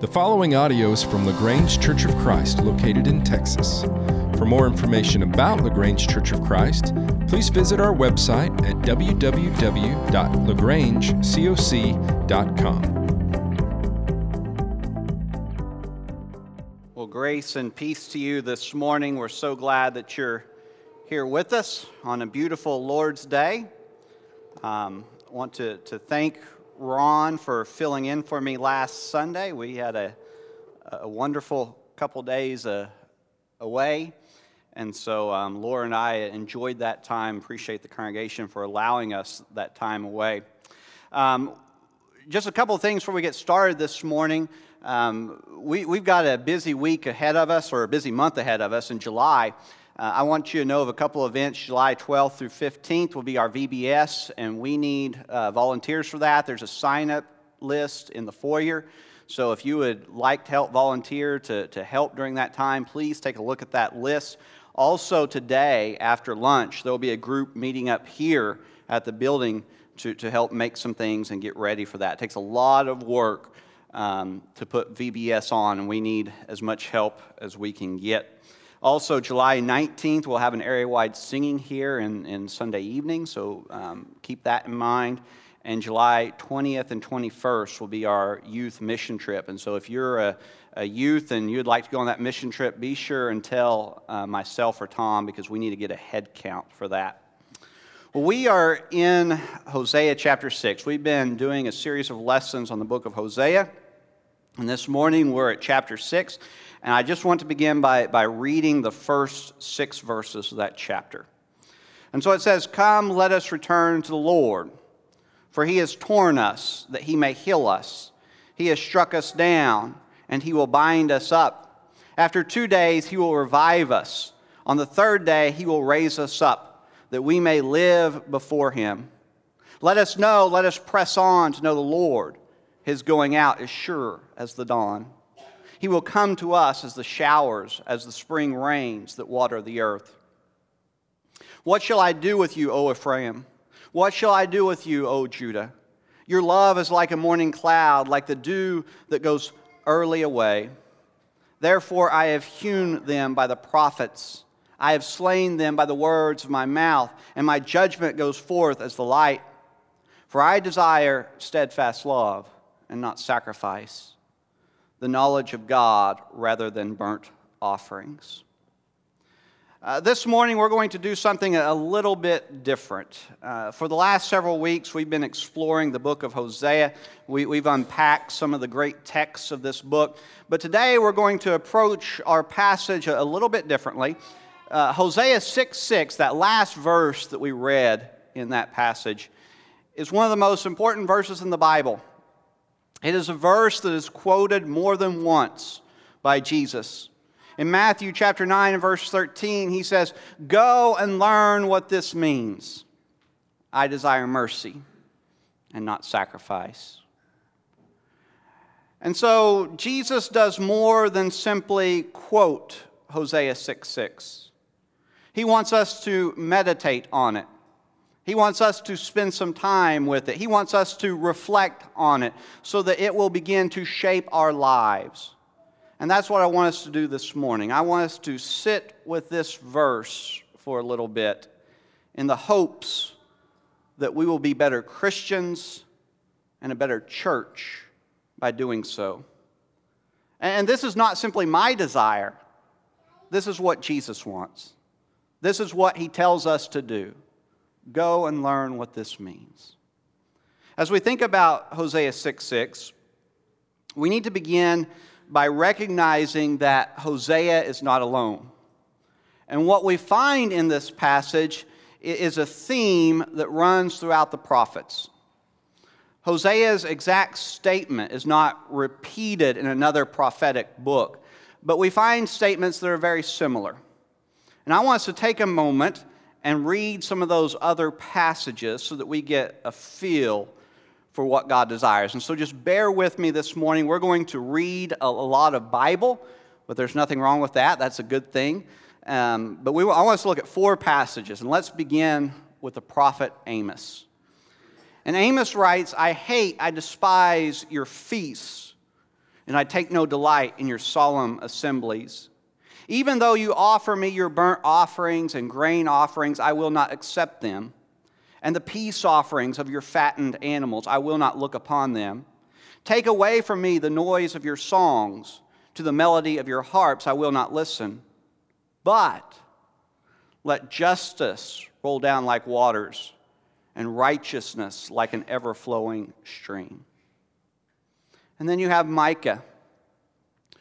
The following audio is from LaGrange Church of Christ, located in Texas. For more information about LaGrange Church of Christ, please visit our website at www.lagrangecoc.com. Well, grace and peace to you this morning. We're so glad that you're here with us on a beautiful Lord's Day. Um, I want to, to thank Ron for filling in for me last Sunday. We had a, a wonderful couple days uh, away. And so um, Laura and I enjoyed that time. Appreciate the congregation for allowing us that time away. Um, just a couple of things before we get started this morning. Um, we, we've got a busy week ahead of us, or a busy month ahead of us in July. Uh, I want you to know of a couple of events. July 12th through 15th will be our VBS, and we need uh, volunteers for that. There's a sign up list in the foyer. So if you would like to help volunteer to, to help during that time, please take a look at that list. Also, today after lunch, there will be a group meeting up here at the building to, to help make some things and get ready for that. It takes a lot of work um, to put VBS on, and we need as much help as we can get. Also, July 19th, we'll have an area wide singing here in, in Sunday evening, so um, keep that in mind. And July 20th and 21st will be our youth mission trip. And so, if you're a, a youth and you'd like to go on that mission trip, be sure and tell uh, myself or Tom because we need to get a head count for that. Well, we are in Hosea chapter 6. We've been doing a series of lessons on the book of Hosea. And this morning we're at chapter 6. And I just want to begin by, by reading the first six verses of that chapter. And so it says, Come, let us return to the Lord, for he has torn us that he may heal us. He has struck us down, and he will bind us up. After two days, he will revive us. On the third day, he will raise us up, that we may live before him. Let us know, let us press on to know the Lord. His going out is sure as the dawn. He will come to us as the showers, as the spring rains that water the earth. What shall I do with you, O Ephraim? What shall I do with you, O Judah? Your love is like a morning cloud, like the dew that goes early away. Therefore, I have hewn them by the prophets. I have slain them by the words of my mouth, and my judgment goes forth as the light. For I desire steadfast love and not sacrifice the knowledge of God rather than burnt offerings. Uh, this morning, we're going to do something a little bit different. Uh, for the last several weeks, we've been exploring the book of Hosea. We, have unpacked some of the great texts of this book. But today, we're going to approach our passage a, a little bit differently. Uh, Hosea 6 6, that last verse that we read in that passage, is one of the most important verses in the Bible. It is a verse that is quoted more than once by Jesus. In Matthew chapter 9 and verse 13, he says, Go and learn what this means. I desire mercy and not sacrifice. And so Jesus does more than simply quote Hosea 6 6. He wants us to meditate on it. He wants us to spend some time with it. He wants us to reflect on it so that it will begin to shape our lives. And that's what I want us to do this morning. I want us to sit with this verse for a little bit in the hopes that we will be better Christians and a better church by doing so. And this is not simply my desire, this is what Jesus wants. This is what he tells us to do. Go and learn what this means. As we think about Hosea 6 6, we need to begin by recognizing that Hosea is not alone. And what we find in this passage is a theme that runs throughout the prophets. Hosea's exact statement is not repeated in another prophetic book, but we find statements that are very similar. And I want us to take a moment and read some of those other passages so that we get a feel for what God desires. And so just bear with me this morning. We're going to read a, lot of Bible, but there's nothing wrong with that. That's a good thing. Um, but we, I want us to look at four passages, and let's begin with the prophet Amos. And Amos writes, I hate, I despise your feasts. and I take no delight in your solemn assemblies. Even though you offer me your burnt offerings and grain offerings, I will not accept them. And the peace offerings of your fattened animals, I will not look upon them. Take away from me the noise of your songs. To the melody of your harps, I will not listen. But let justice roll down like waters and righteousness like an ever flowing stream. And then you have Micah.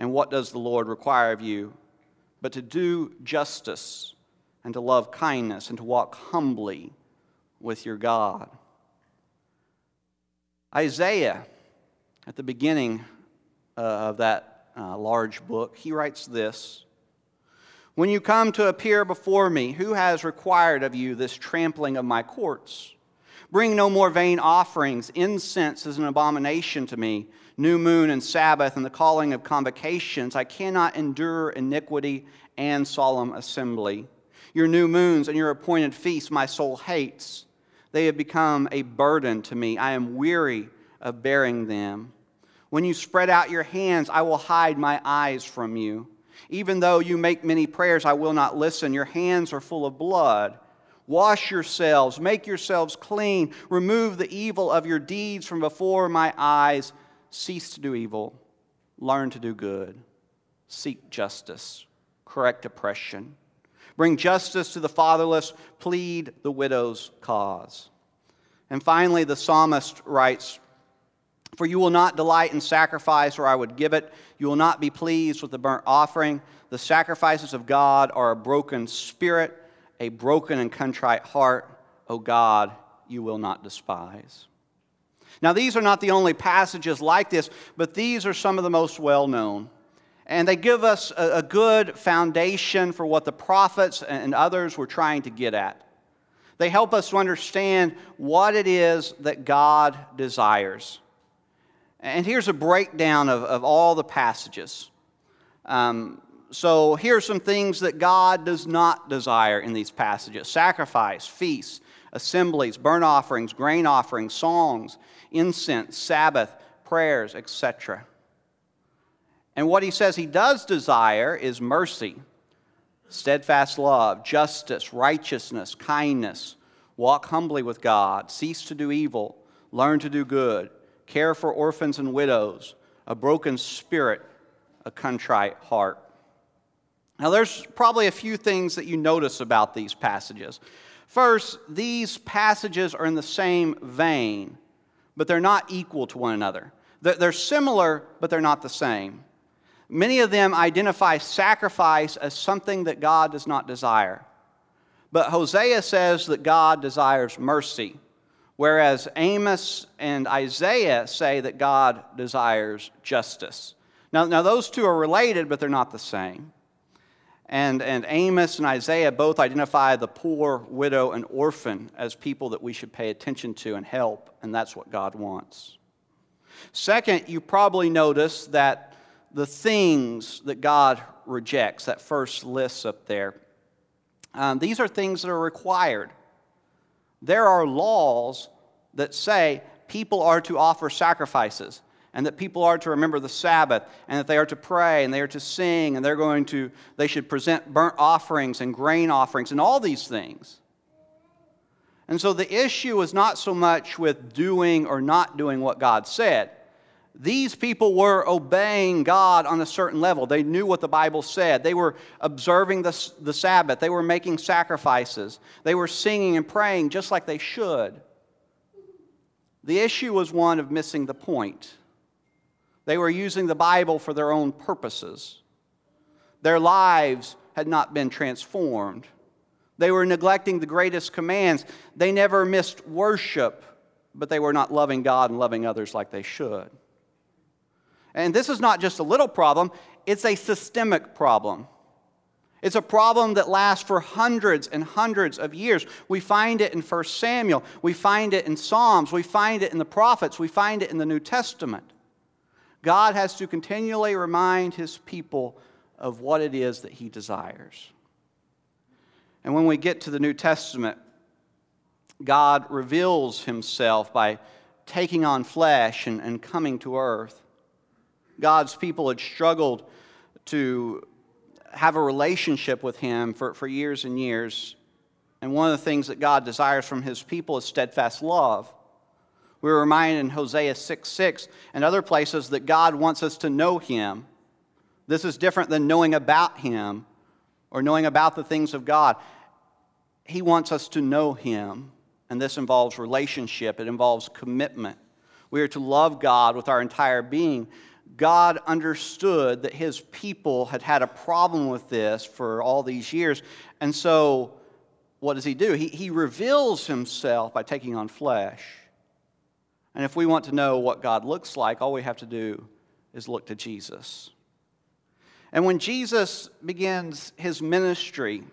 and what does the Lord require of you, but to do justice, and to love kindness, and to walk humbly with your God. Isaiah, at the beginning uh, of that uh, large book, he writes this when you come to appear before me, who has required of you this trampling of my courts? Bring no more vain offerings. Incense is an abomination to me. New moon and Sabbath and the calling of convocations. I cannot endure iniquity and solemn assembly. Your new moons and your appointed feasts my soul hates. They have become a burden to me. I am weary of bearing them. When you spread out your hands, I will hide my eyes from you. Even though you make many prayers, I will not listen. Your hands are full of blood. Wash yourselves, make yourselves clean, remove the evil of your deeds from before my eyes. Cease to do evil, learn to do good, seek justice, correct oppression, bring justice to the fatherless, plead the widow's cause. And finally, the psalmist writes, for you will not delight in sacrifice, or I would give it. You will not be pleased with the burnt offering. The sacrifices of God are a broken spirit, a broken and contrite heart. O God, you will not despise. Now, these are not the only passages like this, but these are some of the most well known. And they give us a, a good foundation for what the prophets and others were trying to get at. They help us to understand what it is that God desires. And here's a breakdown of, of all the passages. Um, so are some things that God does not desire in these passages sacrifice, feasts, assemblies, burnt offerings, grain offerings, songs, incense, Sabbath, prayers, etc. And what he says he does desire is mercy, steadfast love, justice, righteousness, kindness, walk humbly with God, cease to do evil, learn to do good care for orphans and widows, a broken spirit, a contrite heart. Now, there's probably a few things that you notice about these passages. First, these passages are in the same vein, but they're not equal to one another. They're similar, but they're not the same. Many of them identify sacrifice as something that God does not desire. But Hosea says that God desires mercy. Whereas Amos and Isaiah say that God desires justice. Now, now those two are related, but they're not the same. And, and Amos and Isaiah both identify the poor, widow, and orphan as people that we should pay attention to and help, and that's what God wants. Second, you probably notice that the things that God rejects, that first list up there, um, these are things that are required. There are laws that say people are to offer sacrifices and that people are to remember the Sabbath and that they are to pray and they are to sing and they're going to they should present burnt offerings and grain offerings and all these things. And so the issue is not so much with doing or not doing what God said. These people were obeying God on a certain level. They knew what the Bible said. They were observing the, the Sabbath. They were making sacrifices. They were singing and praying just like they should. The issue was one of missing the point. They were using the Bible for their own purposes. Their lives had not been transformed. They were neglecting the greatest commands. They never missed worship, but they were not loving God and loving others like they should. And this is not just a little problem, it's a systemic problem. It's a problem that lasts for hundreds and hundreds of years. We find it in 1 Samuel, we find it in Psalms, we find it in the prophets, we find it in the New Testament. God has to continually remind his people of what it is that he desires. And when we get to the New Testament, God reveals himself by taking on flesh and, and coming to earth. God's people had struggled to have a relationship with him for, for years and years. And one of the things that God desires from his people is steadfast love. We were reminded in Hosea 6 6 and other places that God wants us to know him. This is different than knowing about him or knowing about the things of God. He wants us to know him, and this involves relationship, it involves commitment. We are to love God with our entire being. God understood that his people had had a problem with this for all these years. And so, what does he do? He, he reveals himself by taking on flesh. And if we want to know what God looks like, all we have to do is look to Jesus. And when Jesus begins his ministry,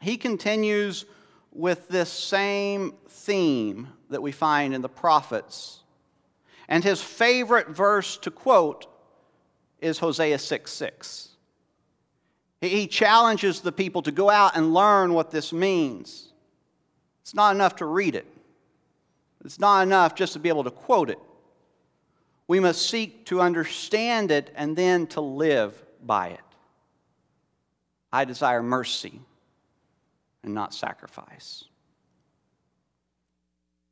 he continues with this same theme that we find in the prophets and his favorite verse to quote is Hosea 6 6. He challenges the people to go out and learn what this means. It's not enough to read it, it's not enough just to be able to quote it. We must seek to understand it and then to live by it. I desire mercy and not sacrifice.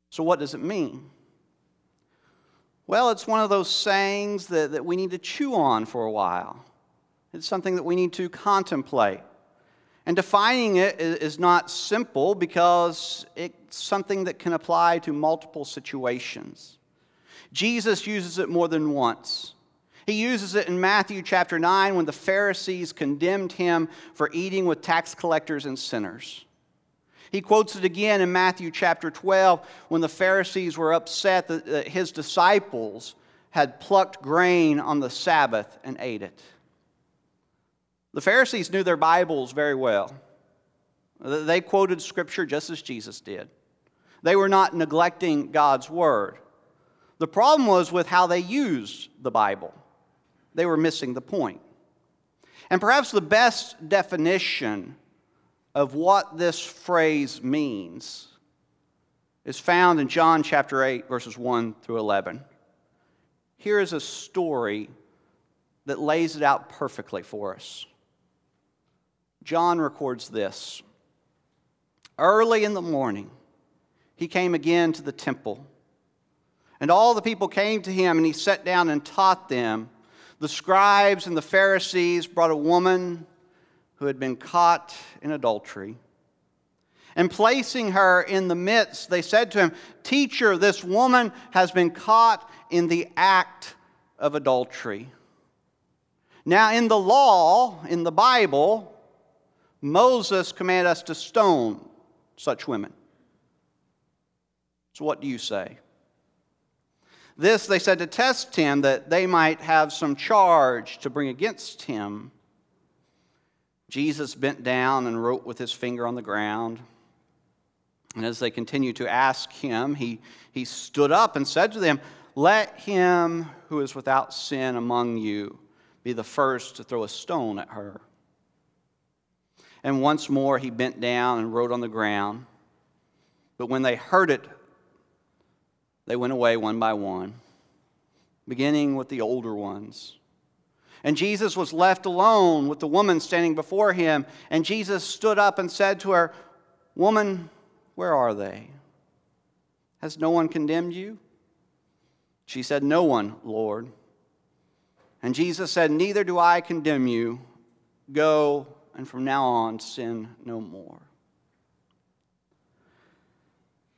So, what does it mean? Well, it's one of those sayings that, that we need to chew on for a while. It's something that we need to contemplate. And defining it is not simple because it's something that can apply to multiple situations. Jesus uses it more than once. He uses it in Matthew chapter 9 when the Pharisees condemned him for eating with tax collectors and sinners. He quotes it again in Matthew chapter 12 when the Pharisees were upset that his disciples had plucked grain on the Sabbath and ate it. The Pharisees knew their Bibles very well. They quoted Scripture just as Jesus did. They were not neglecting God's Word. The problem was with how they used the Bible, they were missing the point. And perhaps the best definition of what this phrase means is found in John chapter 8, verses 1 through 11. Here is a story that lays it out perfectly for us. John records this Early in the morning, he came again to the temple, and all the people came to him, and he sat down and taught them. The scribes and the Pharisees brought a woman who had been caught in adultery. And placing her in the midst, they said to him, Teacher, this woman has been caught in the act of adultery. Now, in the law, in the Bible, Moses commanded us to stone such women. So, what do you say? This they said to test him, that they might have some charge to bring against him. Jesus bent down and wrote with his finger on the ground. And as they continued to ask him, he, he stood up and said to them, Let him who is without sin among you be the first to throw a stone at her. And once more he bent down and wrote on the ground. But when they heard it, they went away one by one, beginning with the older ones. And Jesus was left alone with the woman standing before him. And Jesus stood up and said to her, Woman, where are they? Has no one condemned you? She said, No one, Lord. And Jesus said, Neither do I condemn you. Go, and from now on, sin no more.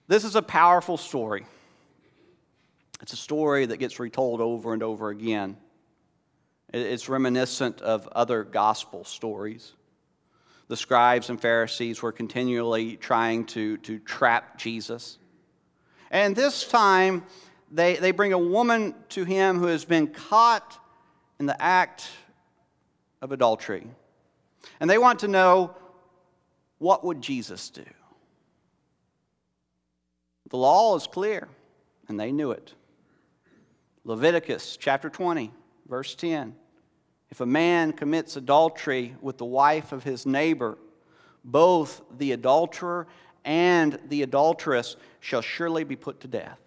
This is a powerful story. It's a story that gets retold over and over again. It's reminiscent of other gospel stories. The scribes and Pharisees were continually trying to, to trap Jesus. And this time, they, they bring a woman to him who has been caught in the act of adultery. And they want to know what would Jesus do? The law is clear, and they knew it. Leviticus chapter 20, verse 10. If a man commits adultery with the wife of his neighbor, both the adulterer and the adulteress shall surely be put to death.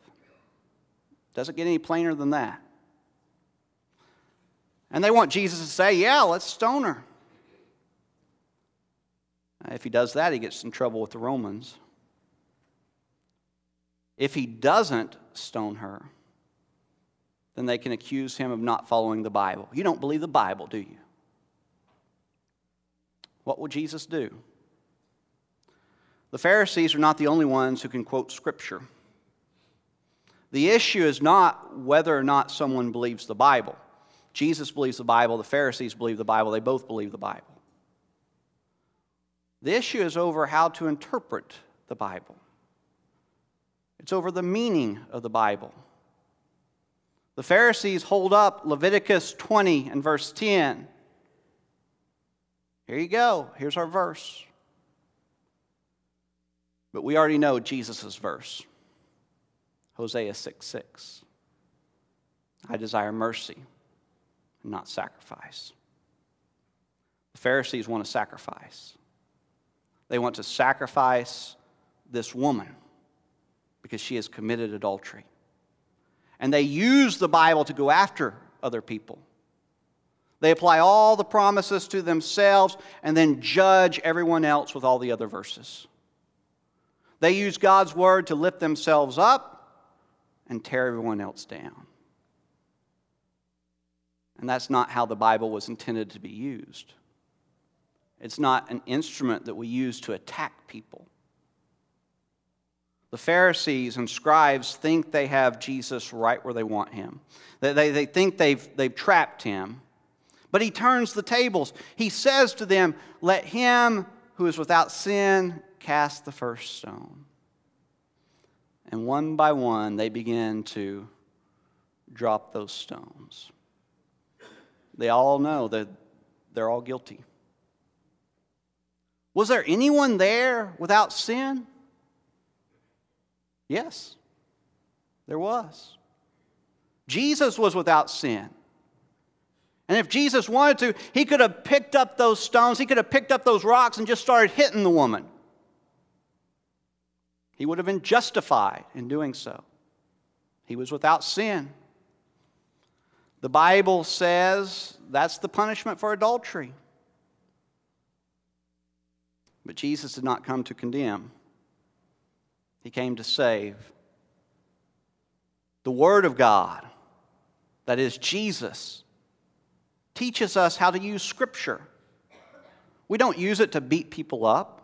Doesn't get any plainer than that. And they want Jesus to say, Yeah, let's stone her. Uh, if he does that, he gets in trouble with the Romans. If he doesn't stone her, then they can accuse him of not following the Bible. You don't believe the Bible, do you? What will Jesus do? The Pharisees are not the only ones who can quote Scripture. The issue is not whether or not someone believes the Bible. Jesus believes the Bible, the Pharisees believe the Bible, they both believe the Bible. The issue is over how to interpret the Bible, it's over the meaning of the Bible. The Pharisees hold up Leviticus 20 and verse 10. Here you go. Here's our verse. But we already know Jesus' verse Hosea 6 6. I desire mercy not sacrifice. The Pharisees want to sacrifice. They want to sacrifice this woman because she has committed adultery. And they use the Bible to go after other people. They apply all the promises to themselves and then judge everyone else with all the other verses. They use God's word to lift themselves up and tear everyone else down. And that's not how the Bible was intended to be used. It's not an instrument that we use to attack people. The Pharisees and scribes think they have Jesus right where they want him. They, they, they think they've, they've trapped him. But he turns the tables. He says to them, Let him who is without sin cast the first stone. And one by one, they begin to drop those stones. They all know that they're all guilty. Was there anyone there without sin? Yes, there was. Jesus was without sin. And if Jesus wanted to, he could have picked up those stones, he could have picked up those rocks and just started hitting the woman. He would have been justified in doing so. He was without sin. The Bible says that's the punishment for adultery. But Jesus did not come to condemn, He came to save. The Word of God, that is Jesus, teaches us how to use Scripture. We don't use it to beat people up.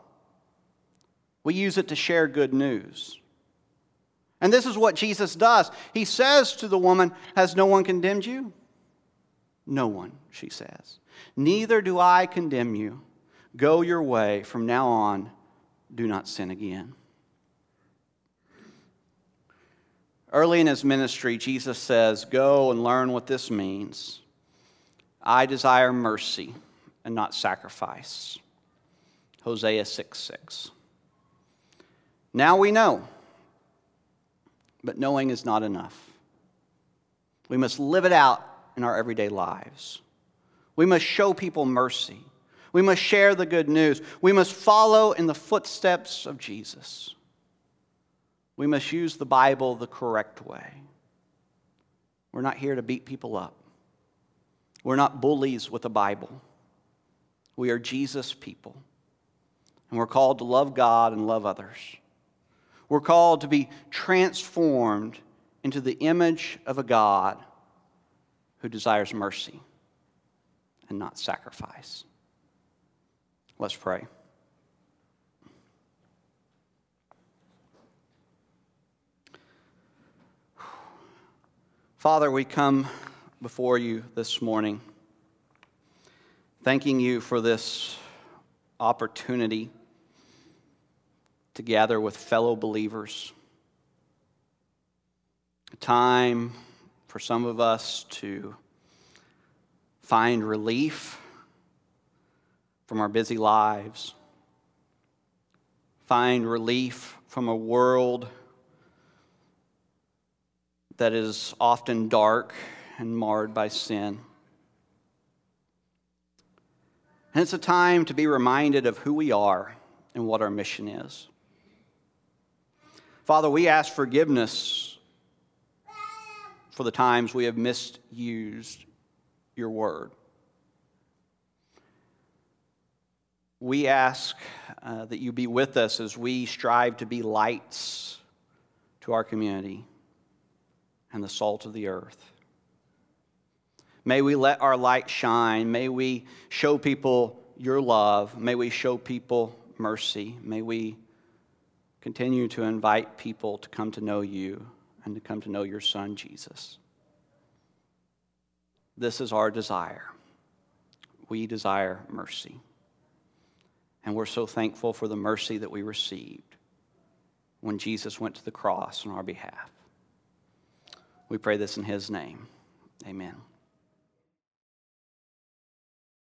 We use it to share good news. And this is what Jesus does. He says to the woman, Has no one condemned you? No one, she says. Neither do I condemn you. Go your way. From now on, do not sin again. Early in his ministry, Jesus says, Go and learn what this means. I desire mercy and not sacrifice. Hosea 6 6. Now we know, but knowing is not enough. We must live it out in our everyday lives. We must show people mercy. We must share the good news. We must follow in the footsteps of Jesus. We must use the Bible the correct way. We're not here to beat people up. We're not bullies with the Bible. We are Jesus people. And we're called to love God and love others. We're called to be transformed into the image of a God who desires mercy and not sacrifice. Let's pray. Father, we come before you this morning, thanking you for this opportunity to gather with fellow believers, a time for some of us to find relief from our busy lives, find relief from a world that is often dark and marred by sin. And it's a time to be reminded of who we are and what our mission is. Father, we ask forgiveness for the times we have misused your word. We ask uh, that you be with us as we strive to be lights to our community and the salt of the earth. May we let our light shine. May we show people your love. May we show people mercy. May we continue to invite people to come to know you and to come to know your Son, Jesus. This is our desire. We desire mercy. And we're so thankful for the mercy that we received when Jesus went to the cross on our behalf. We pray this in his name. Amen.